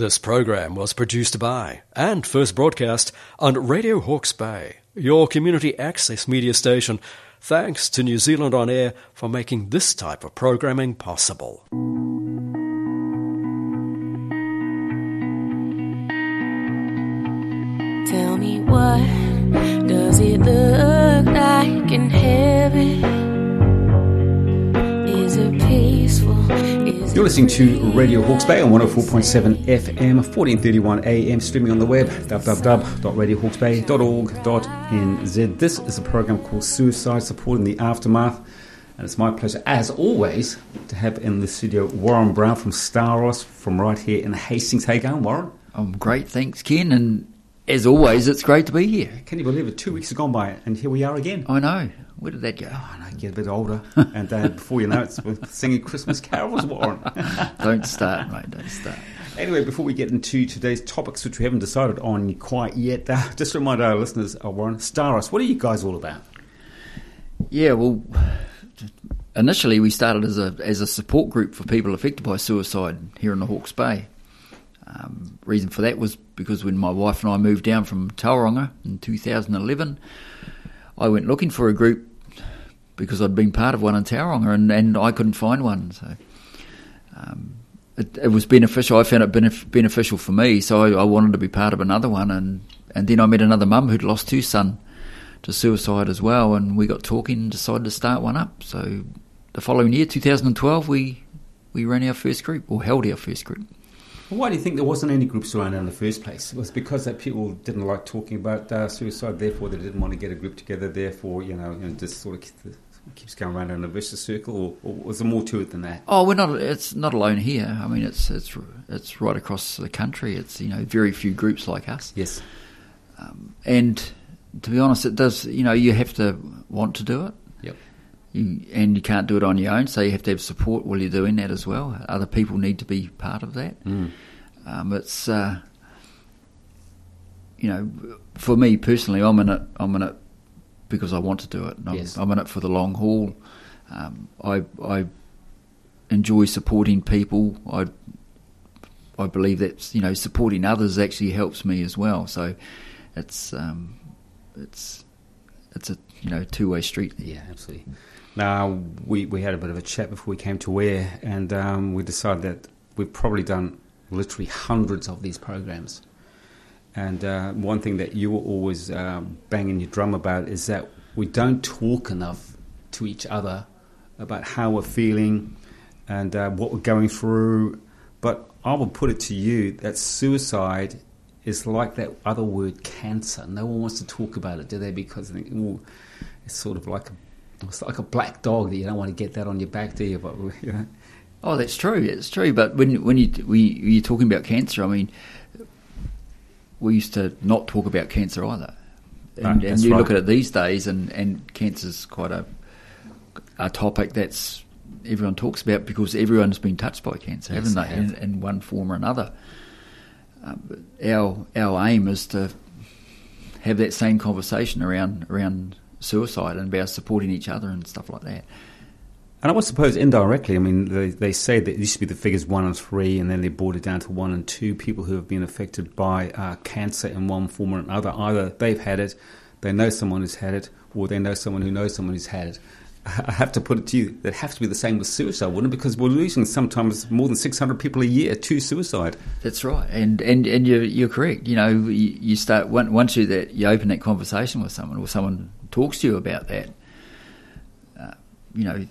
This program was produced by and first broadcast on Radio Hawke's Bay, your community access media station. Thanks to New Zealand On Air for making this type of programming possible. Tell me what does it look like in heaven? Is it peaceful? You're listening to Radio Hawke's Bay on 104.7 FM, 1431 AM, streaming on the web, www.radiohawksbay.org.nz. This is a program called Suicide Support in the Aftermath, and it's my pleasure, as always, to have in the studio Warren Brown from Staros, from right here in Hastings. How you going, Warren? I'm great, thanks, Ken. And as always, it's great to be here. Can you believe it? Two weeks have gone by, and here we are again. I know. Where did that go? Oh, get a bit older, and uh, before you know it, we're singing Christmas carols, Warren. Don't start, mate. Don't start. Anyway, before we get into today's topics, which we haven't decided on quite yet, uh, just to remind our listeners, uh, Warren, Staros, what are you guys all about? Yeah, well, initially we started as a as a support group for people affected by suicide here in the Hawke's Bay. Um, reason for that was because when my wife and I moved down from Tauranga in 2011, I went looking for a group because I'd been part of one in Tauranga and, and I couldn't find one. So um, it, it was beneficial. I found it benef- beneficial for me, so I, I wanted to be part of another one. And, and then I met another mum who'd lost two son to suicide as well, and we got talking and decided to start one up. So the following year, 2012, we we ran our first group or held our first group. Why do you think there wasn't any groups around in the first place? It was because that people didn't like talking about uh, suicide, therefore they didn't want to get a group together, therefore, you know, you know just sort of keeps going around in a vicious circle, or, or was there more to it than that? Oh, we're not. It's not alone here. I mean, it's it's it's right across the country. It's you know very few groups like us. Yes. And to be honest, it does. You know, you have to want to do it. Yep. You, and you can't do it on your own, so you have to have support while you're doing that as well. Other people need to be part of that. Mm. Um, it's, uh, you know, for me personally, I'm in it. I'm in it because I want to do it. I'm, Yes. I'm in it for the long haul. Um, I I enjoy supporting people. I I believe that you know supporting others actually helps me as well. So it's um, it's it's a you know two way street. Yeah, absolutely. Now, we, we had a bit of a chat before we came to air, and um, we decided that we've probably done literally hundreds of these programs. And uh, one thing that you were always um, banging your drum about is that we don't talk enough to each other about how we're feeling and uh, what we're going through. But I will put it to you that suicide is like that other word, cancer. No one wants to talk about it, do they? Because they think, "Ooh, it's sort of like a it's like a black dog that you don't want to get that on your back, do you? But you know, Oh, that's true. It's true. But when when you you're talking about cancer, I mean, we used to not talk about cancer either. And, that's and you right. look at it these days, and and cancer's quite a a topic that's everyone talks about because everyone's been touched by cancer, Yes, haven't they they? have. In, in one form or another. Um, our our aim is to have that same conversation around around suicide and about supporting each other and stuff like that. And I would suppose indirectly, I mean, they, they say that it used to be the figures one and three, and then they brought it down to one and two people who have been affected by uh, cancer in one form or another. Either they've had it, they know someone who's had it, or they know someone who knows someone who's had it. I have to put it to you, that has to be the same with suicide, wouldn't it? Because we're losing sometimes more than 600 people a year to suicide. That's right, and and and you're you're correct. You know, you, you start once you that you open that conversation with someone, or someone talks to you about that. Uh, you know,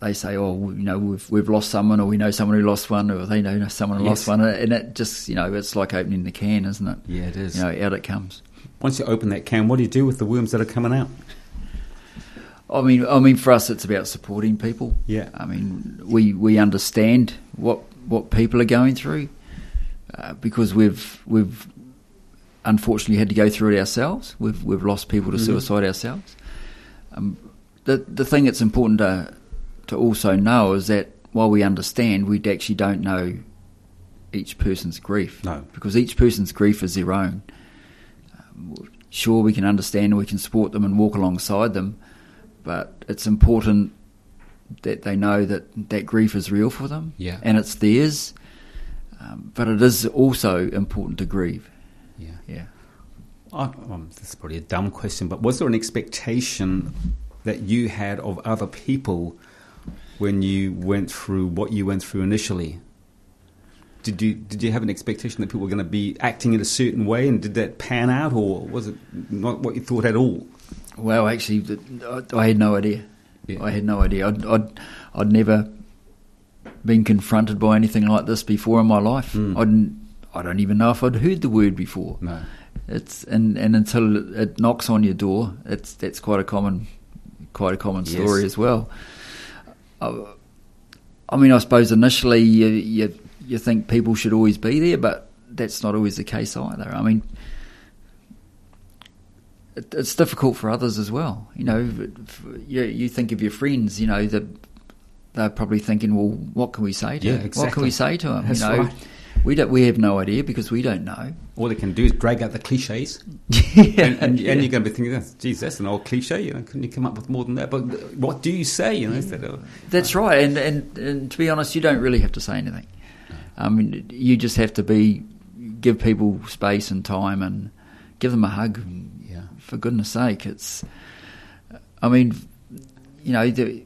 they say, "Oh, you know, we've we've lost someone, or we know someone who lost one, or they know someone who Yes. lost one," and it just you know, it's like opening the can, isn't it? Yeah, it is. You know, out it comes. Once you open that can, what do you do with the worms that are coming out? I mean, I mean, for us, it's about supporting people. Yeah. I mean, we we understand what what people are going through uh, because we've we've unfortunately had to go through it ourselves. We've we've lost people to suicide ourselves. Um, the the thing that's important to to also know is that while we understand, we actually don't know each person's grief. No. because each person's grief is their own. Um, sure, we can understand and we can support them and walk alongside them, but it's important that they know that that grief is real for them Yeah. and it's theirs. Um, but it is also important to grieve. Yeah. Yeah. I, um, this is probably a dumb question, but was there an expectation that you had of other people when you went through what you went through initially? Did you did you have an expectation that people were going to be acting in a certain way, and did that pan out, or was it not what you thought at all? Well, actually, I, I had no idea. Yeah. I had no idea. I'd, I'd, I'd never been confronted by anything like this before in my life. Mm. I'd, I don't even know if I'd heard the word before. No. It's and, and until it knocks on your door, it's that's quite a common, quite a common Yes. story as well. I, I mean, I suppose initially you, you you think people should always be there, but that's not always the case either. I mean, it, it's difficult for others as well. You know, you, you think of your friends. You know that they're probably thinking, well, what can we say to Yeah, him? What can we say to him? That's you know, right. We don't. We have no idea because we don't know. All they can do is drag out the cliches, yeah, and, and, yeah. and you're going to be thinking, "Oh, "Geez, that's an old cliche." You know, couldn't you come up with more than that? But what do you say? You know, of That's uh, right, and, and and to be honest, you don't really have to say anything. I mean, you just have to be give people space and time, and give them a hug. Yeah. For goodness' sake, it's. I mean, you know, the,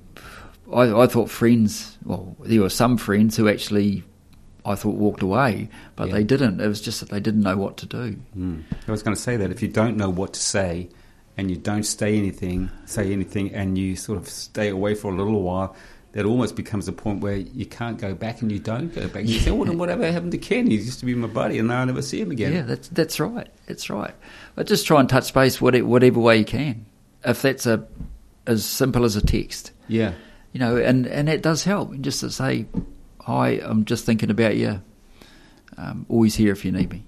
I I thought friends. Well, there were some friends who actually, I thought walked away, but Yeah. they didn't. It was just that they didn't know what to do. Mm. I was going to say that if you don't know what to say and you don't say anything, say anything, and you sort of stay away for a little while, that almost becomes a point where you can't go back and you don't go back. You say, well, then whatever happened to Ken? He used to be my buddy, and now I never see him again. Yeah, that's that's right. That's right. But just try and touch base whatever, whatever way you can. If that's a as simple as a text, Yeah. you know, and and it does help. Just to say, "Hi, I'm just thinking about you. Um, always here if you need me."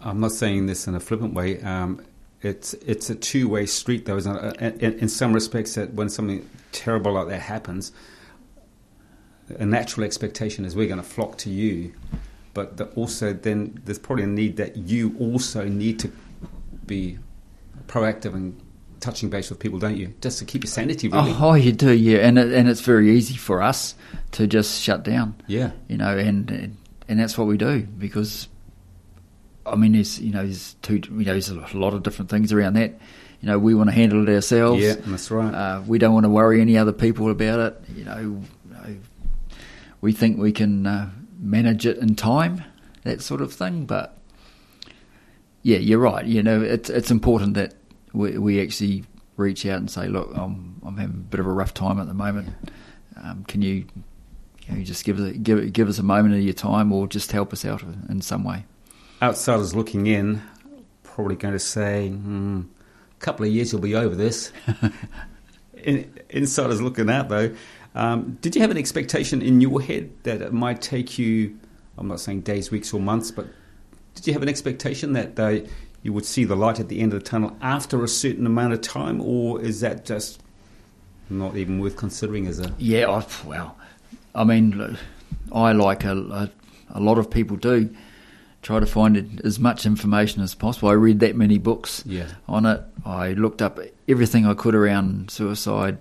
I'm not saying this in a flippant way. Um, it's it's a two way street, though. Uh, In, in some respects, that when something terrible like that happens, a natural expectation is we're going to flock to you, but the, also then there's probably a need that you also need to be proactive and touching base with people, don't you? Just to keep your sanity, really. Oh, you do, yeah, and it, and it's very easy for us to just shut down. Yeah. you know, and and, that's what we do because, I mean, there's you know there's two you know there's a lot of different things around that. You know, we want to handle it ourselves. Yeah, that's right. Uh, we don't want to worry any other people about it. You know, you know, we think we can uh, manage it in time, that sort of thing. But yeah, you're right. You know, it's it's important that we, we actually reach out and say, look, I'm I'm having a bit of a rough time at the moment. Um, can you, you just give us a, give give us a moment of your time, or just help us out in some way? Outsiders looking in, probably going to say, hmm, a couple of years you'll be over this. in, insiders looking out, though, um, did you have an expectation in your head that it might take you, I'm not saying days, weeks, or months, but did you have an expectation that uh, you would see the light at the end of the tunnel after a certain amount of time, or is that just not even worth considering as a. Yeah, I, well, I mean, I like a, a, a lot of people do try to find it, as much information as possible. I read that many books Yeah. on it. I looked up everything I could around suicide.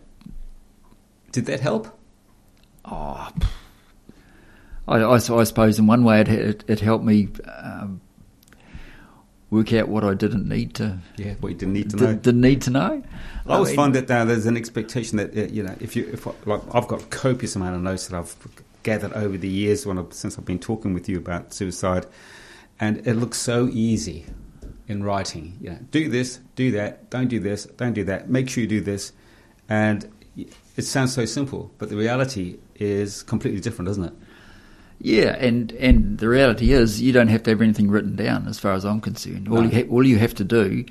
Did that help? Oh, I, I, I suppose in one way it, it, it helped me um, work out what I didn't need to Yeah, what you didn't need to know. did, didn't need to know. I always mean, find that uh, there's an expectation that uh, you know if you if I- like I've got copious amount of notes that I've gathered over the years when I've, since I've been talking with you about suicide, and it looks so easy in writing. You know, do this, do that, don't do this, don't do that. Make sure you do this, and it sounds so simple, but the reality is completely different, doesn't it? Yeah, and, and the reality is you don't have to have anything written down, as far as I'm concerned. All No. you ha- all you have to do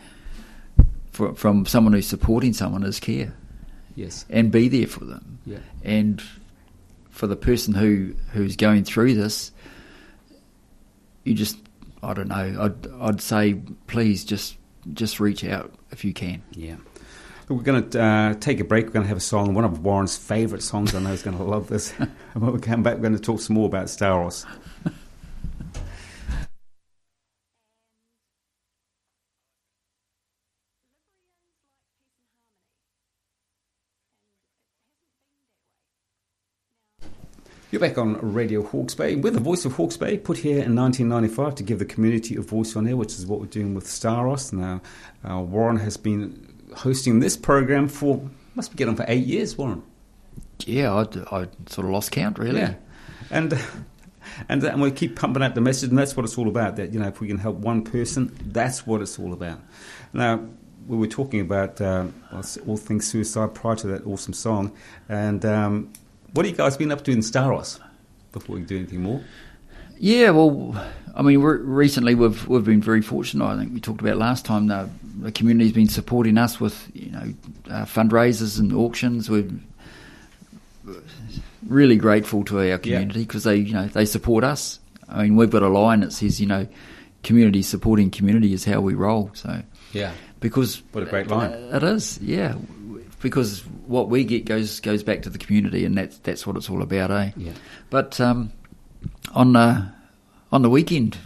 for, from someone who's supporting someone is care Yes. and be there for them. Yeah. And for the person who who's going through this, you just I don't know. I'd I'd say please just just reach out if you can. Yeah. We're going to uh, take a break. We're going to have a song, one of Warren's favourite songs. I know he's going to love this. and when we come back, we're going to talk some more about Staros. You're back on Radio Hawke's Bay. We're the voice of Hawke's Bay, put here in 1995 to give the community a voice on air, which is what we're doing with Staros. Now, uh, Warren has been hosting this program for, must be getting on for eight years, Warren. Yeah, I, I sort of lost count, really. Yeah. And, and, and we keep pumping out the message, and that's what it's all about. That, you know, if we can help one person, that's what it's all about. Now, we were talking about uh, all things suicide prior to that awesome song, and um, what have you guys been up to in Staros before we do anything more? Yeah, well, I mean, recently we've we've been very fortunate. I think we talked about last time. The, the community's been supporting us with you know uh, fundraisers and auctions. We're really grateful to our community because yeah. they you know they support us. I mean, we've got a line that says you know, community supporting community is how we roll. So yeah, because what a great line it is. Yeah, because what we get goes goes back to the community, and that's that's what it's all about, eh? Yeah. But um, on the on the weekend,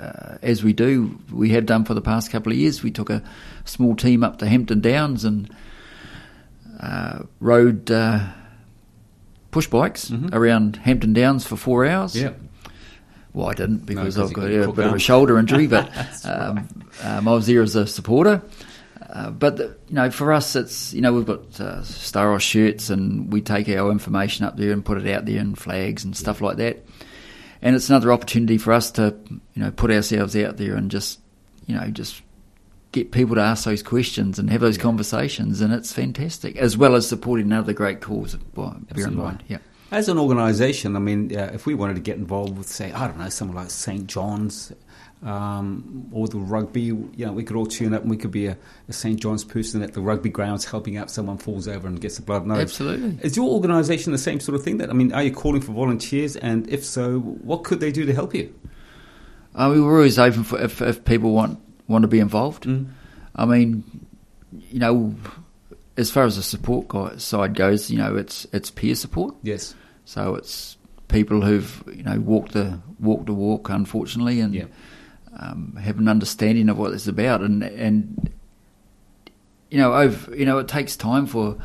uh, as we do, we have done for the past couple of years, we took a small team up to Hampton Downs and uh, rode uh, push bikes mm-hmm. around Hampton Downs for four hours. Yeah. Well, I didn't because no, I've got a bit of a shoulder injury, but um, um, I was there as a supporter. Uh, but the, you know, for us, it's you know we've got uh, Staros shirts, and we take our information up there and put it out there, and flags and stuff like that. And it's another opportunity for us to you know put ourselves out there and just you know just get people to ask those questions and have those yeah. conversations, and it's fantastic, as well as supporting another great cause. Well, bear in mind, yeah. As an organisation, I mean, uh, if we wanted to get involved with, say, I don't know, someone like St John's, um, or the rugby, you know, we could all tune up and we could be a, a St John's person at the rugby grounds helping out someone falls over and gets a blood nose. Absolutely. Is your organisation the same sort of thing? That I mean, are you calling for volunteers? And if so, what could they do to help you? Uh, we're always open for if, if people want want to be involved. Mm. I mean, you know, as far as the support side goes, you know, it's it's peer support. Yes. So it's people who've you know walked the walked the walk, unfortunately, and. Yeah um, have an understanding of what it's about, and and you know, over, you know, it takes time for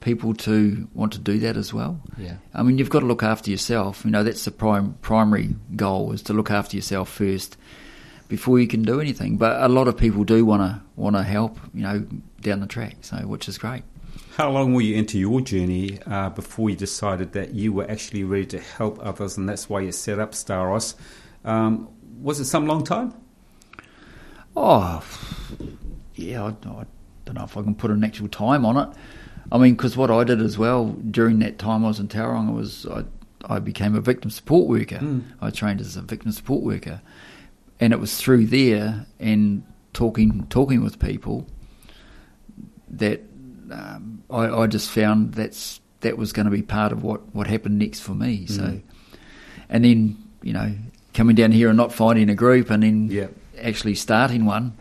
people to want to do that as well. Yeah. I mean, you've got to look after yourself. You know, that's the prime primary goal is to look after yourself first before you can do anything. But a lot of people do want to want to help. You know, down the track, so which is great. How long were you into your journey uh, before you decided that you were actually ready to help others, and that's why you set up Staros? Um, was it some long time? Oh, yeah, I, I, don't know if I can put an actual time on it. I mean, because what I did as well during that time I was in Tauranga was I, I became a victim support worker. Mm. I trained as a victim support worker, and it was through there and talking talking with people that um, I, I, just found that's that was going to be part of what, what happened next for me. Mm. So, and then you know coming down here and not finding a group and then yeah. actually starting one,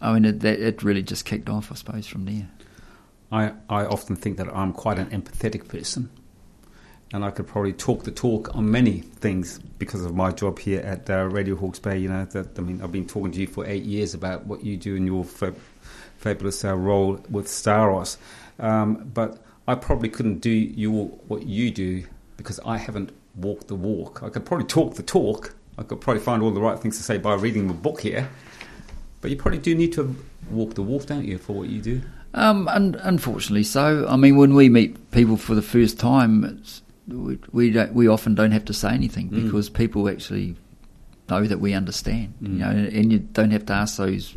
I mean, it, that, it really just kicked off, I suppose, from there. I, I often think that I'm quite an empathetic person. And I could probably talk the talk on many things because of my job here at uh, Radio Hawke's Bay. You know, that I mean, I've been talking to you for eight years about what you do in your fab- fabulous uh, role with Staros. Um, but I probably couldn't do your what you do because I haven't walked the walk. I could probably talk the talk, I could probably find all the right things to say by reading the book here. But you probably do need to walk the walk, don't you, for what you do? Um, and unfortunately, so. I mean, when we meet people for the first time, we we, don't, we often don't have to say anything mm. because people actually know that we understand. Mm. You know, and you don't have to ask those,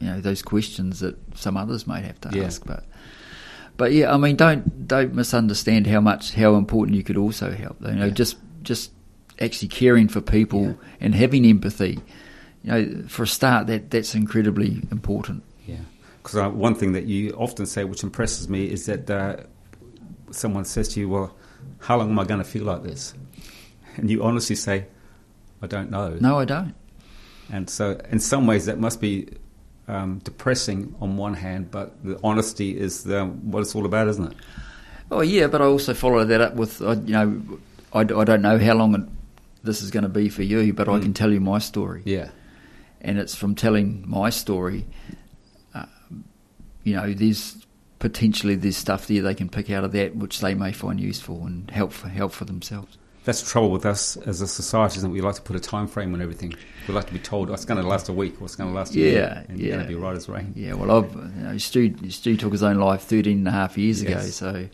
you know, those questions that some others might have to yeah. ask. But but yeah, I mean, don't don't misunderstand how much how important you could also help. You know, yeah. just just actually caring for people yeah. and having empathy. You know, for a start, that that's incredibly important. Yeah, because uh, one thing that you often say, which impresses me, is that uh, someone says to you, "Well, how long am I going to feel like this?" And you honestly say, "I don't know." No, I don't. And so, in some ways, that must be um, depressing on one hand, but the honesty is the, what it's all about, isn't it? Oh yeah, but I also follow that up with uh, you know I, I don't know how long it this is going to be for you, but mm. I can tell you my story. Yeah. And it's from telling my story, uh, you know, there's potentially there's stuff there they can pick out of that which they may find useful and help for, help for themselves. That's the trouble with us as a society, isn't it? We like to put a time frame on everything. We like to be told, oh, it's going to last a week or it's going to last a Yeah, year. And yeah. you're going to be right as rain. Yeah, well, I've, you know, Stu, Stu took his own life 13 and a half years ago, so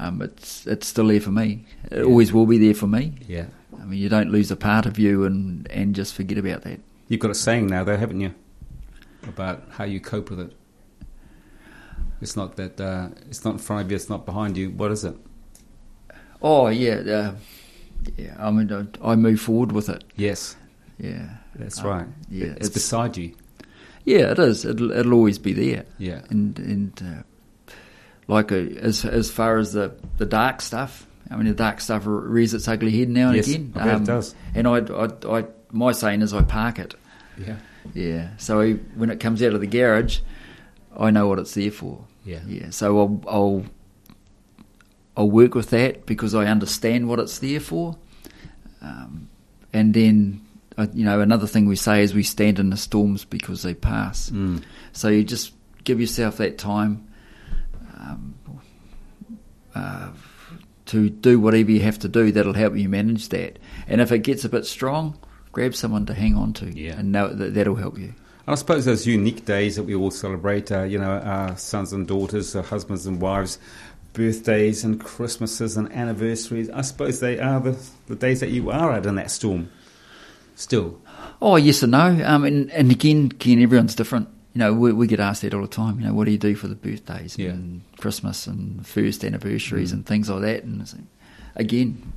um, it's it's still there for me. It always will be there for me. Yeah. I mean, you don't lose a part of you and, and just forget about that. You've got a saying now, though, haven't you? About how you cope with it. It's not that, uh, it's not in front of you, it's not behind you. What is it? Oh, yeah. Uh, yeah, I mean, I, I move forward with it. Yes, Yeah. that's Uh, right. yeah, It's, it's- beside you. Yeah, it is. It'll, it'll always be there. Yeah. And and uh, like uh, as as far as the the dark stuff, I mean, the dark stuff rears its ugly head now and Yes, again. Um, it does. And I, I, I, my saying is, I park it. Yeah. Yeah. So I, when it comes out of the garage, I know what it's there for. Yeah. Yeah. So I'll I'll I'll work with that because I understand what it's there for. Um, and then, uh, you know, another thing we say is we stand in the storms because they pass. Mm. So you just give yourself that time um, uh, to do whatever you have to do that'll help you manage that. And if it gets a bit strong, grab someone to hang on to, Yeah. and know that that'll help you. I suppose those unique days that we all celebrate, uh, you know, our sons and daughters, our husbands and wives, birthdays and Christmases and anniversaries, I suppose they are the, the days that you are at in that storm. Still. Oh, yes and no. Um, and, and again, Ken, everyone's different. You know, we, we get asked that all the time. You know, what do you do for the birthdays Yeah. and Christmas and first anniversaries Mm. and things like that? And it's, again,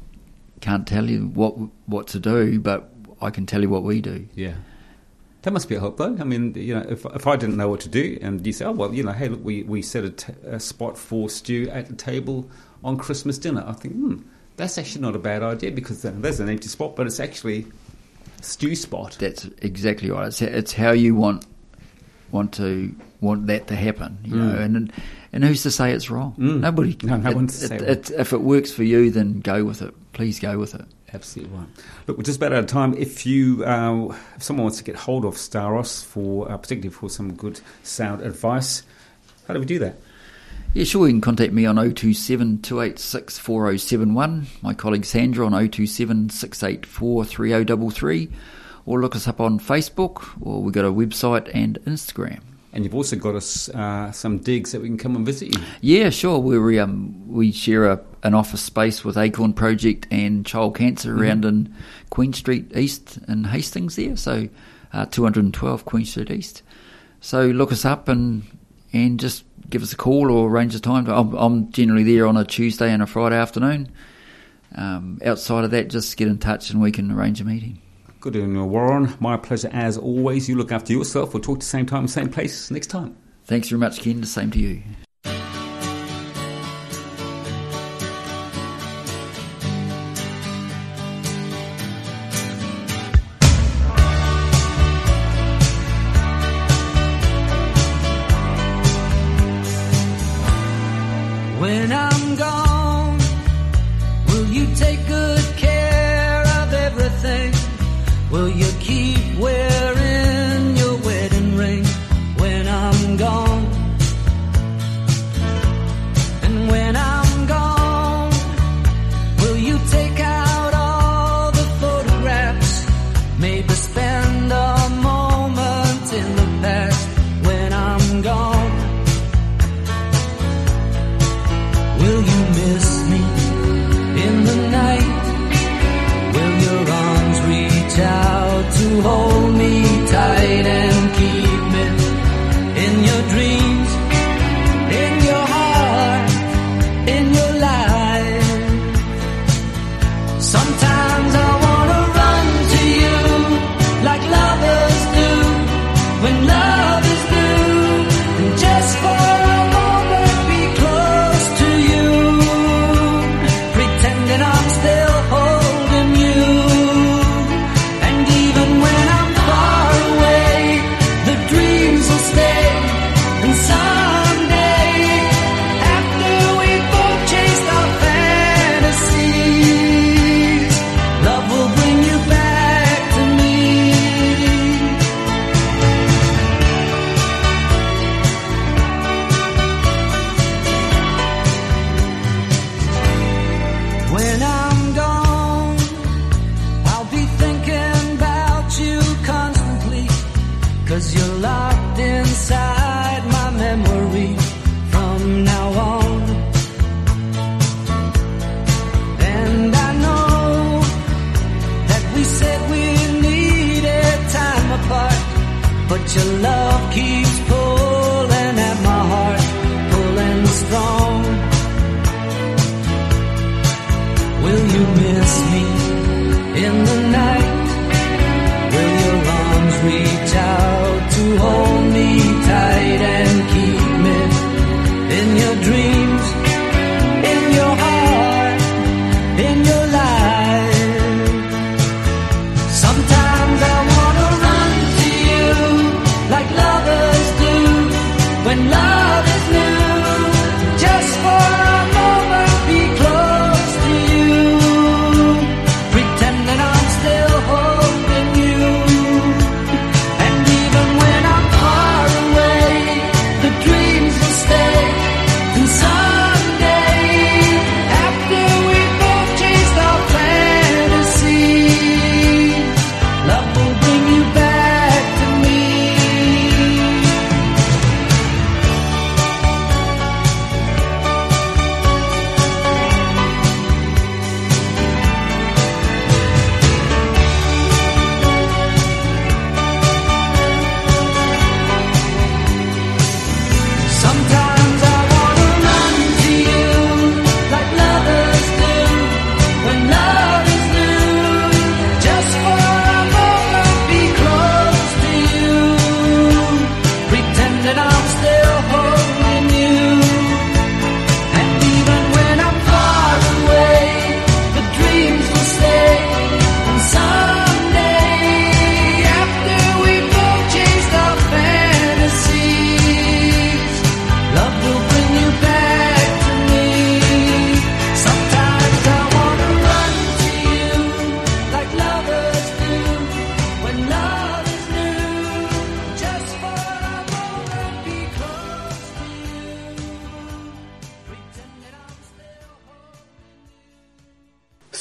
can't tell you what what to do, but I can tell you what we do. Yeah. That must be a help, though. I mean, you know, if, if I didn't know what to do, and you say, oh, well, you know, hey, look, we, we set a, t- a spot for Stu at the table on Christmas dinner. I think, hmm, that's actually not a bad idea because then there's an empty spot, but it's actually Stu spot. That's exactly right. It's it's how you want want to want that to happen. You know, and and who's to say it's wrong? Mm. Nobody. No, no it, one's to it, it, if it works for you, then go with it. Please go with it. Absolutely right. Look, we're just about out of time. If you, uh, if someone wants to get hold of Staros for, uh, particularly for some good sound advice, how do we do that? Yeah, sure. You can contact me on 027 286 4071. My colleague Sandra on 027 684 3033. Or look us up on Facebook, or we've got a website and Instagram. And you've also got us uh, some digs that we can come and visit you. Yeah, sure. We um, we share a, an office space with Acorn Project and Child Cancer around in Queen Street East in Hastings there. So uh, 212 Queen Street East. So look us up and and just give us a call or arrange a time. I'm, I'm generally there on a Tuesday and a Friday afternoon. Um, outside of that, just get in touch and we can arrange a meeting. Good evening, Warren. My pleasure as always. You look after yourself. We'll talk to the same time, same place next time. Thanks very much, Ken. The same to you. When I'm gone, Will you keep wearing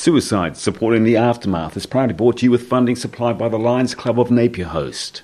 Suicide supporting the aftermath is proudly brought to you with funding supplied by the Lions Club of Napier Host.